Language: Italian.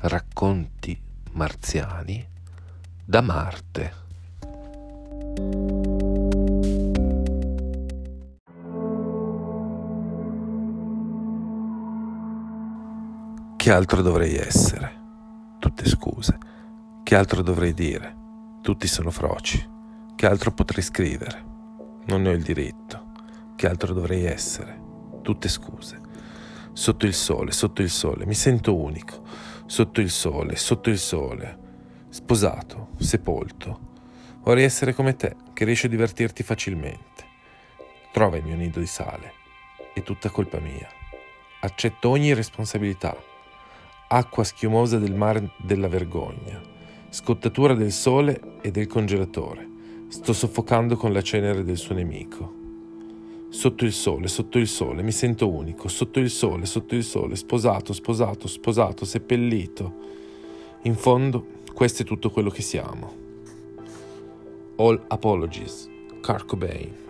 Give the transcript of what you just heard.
Racconti marziani da Marte. Che altro dovrei essere? Tutte scuse. Che altro dovrei dire? Tutti sono froci. Che altro potrei scrivere? Non ne ho il diritto. Che altro dovrei essere? Tutte scuse. Sotto il sole, sotto il sole, mi sento unico. Sotto il sole, sotto il sole. Sposato, sepolto. Vorrei essere come te, che riesci a divertirti facilmente. Trova il mio nido di sale. È tutta colpa mia. Accetto ogni responsabilità. Acqua schiumosa del mare della vergogna. Scottatura del sole e del congelatore. Sto soffocando con la cenere del suo nemico. Sotto il sole, sotto il sole, mi sento unico, sotto il sole, sotto il sole, sposato, sposato, sposato, seppellito. In fondo, questo è tutto quello che siamo. All apologies, Kurt Cobain.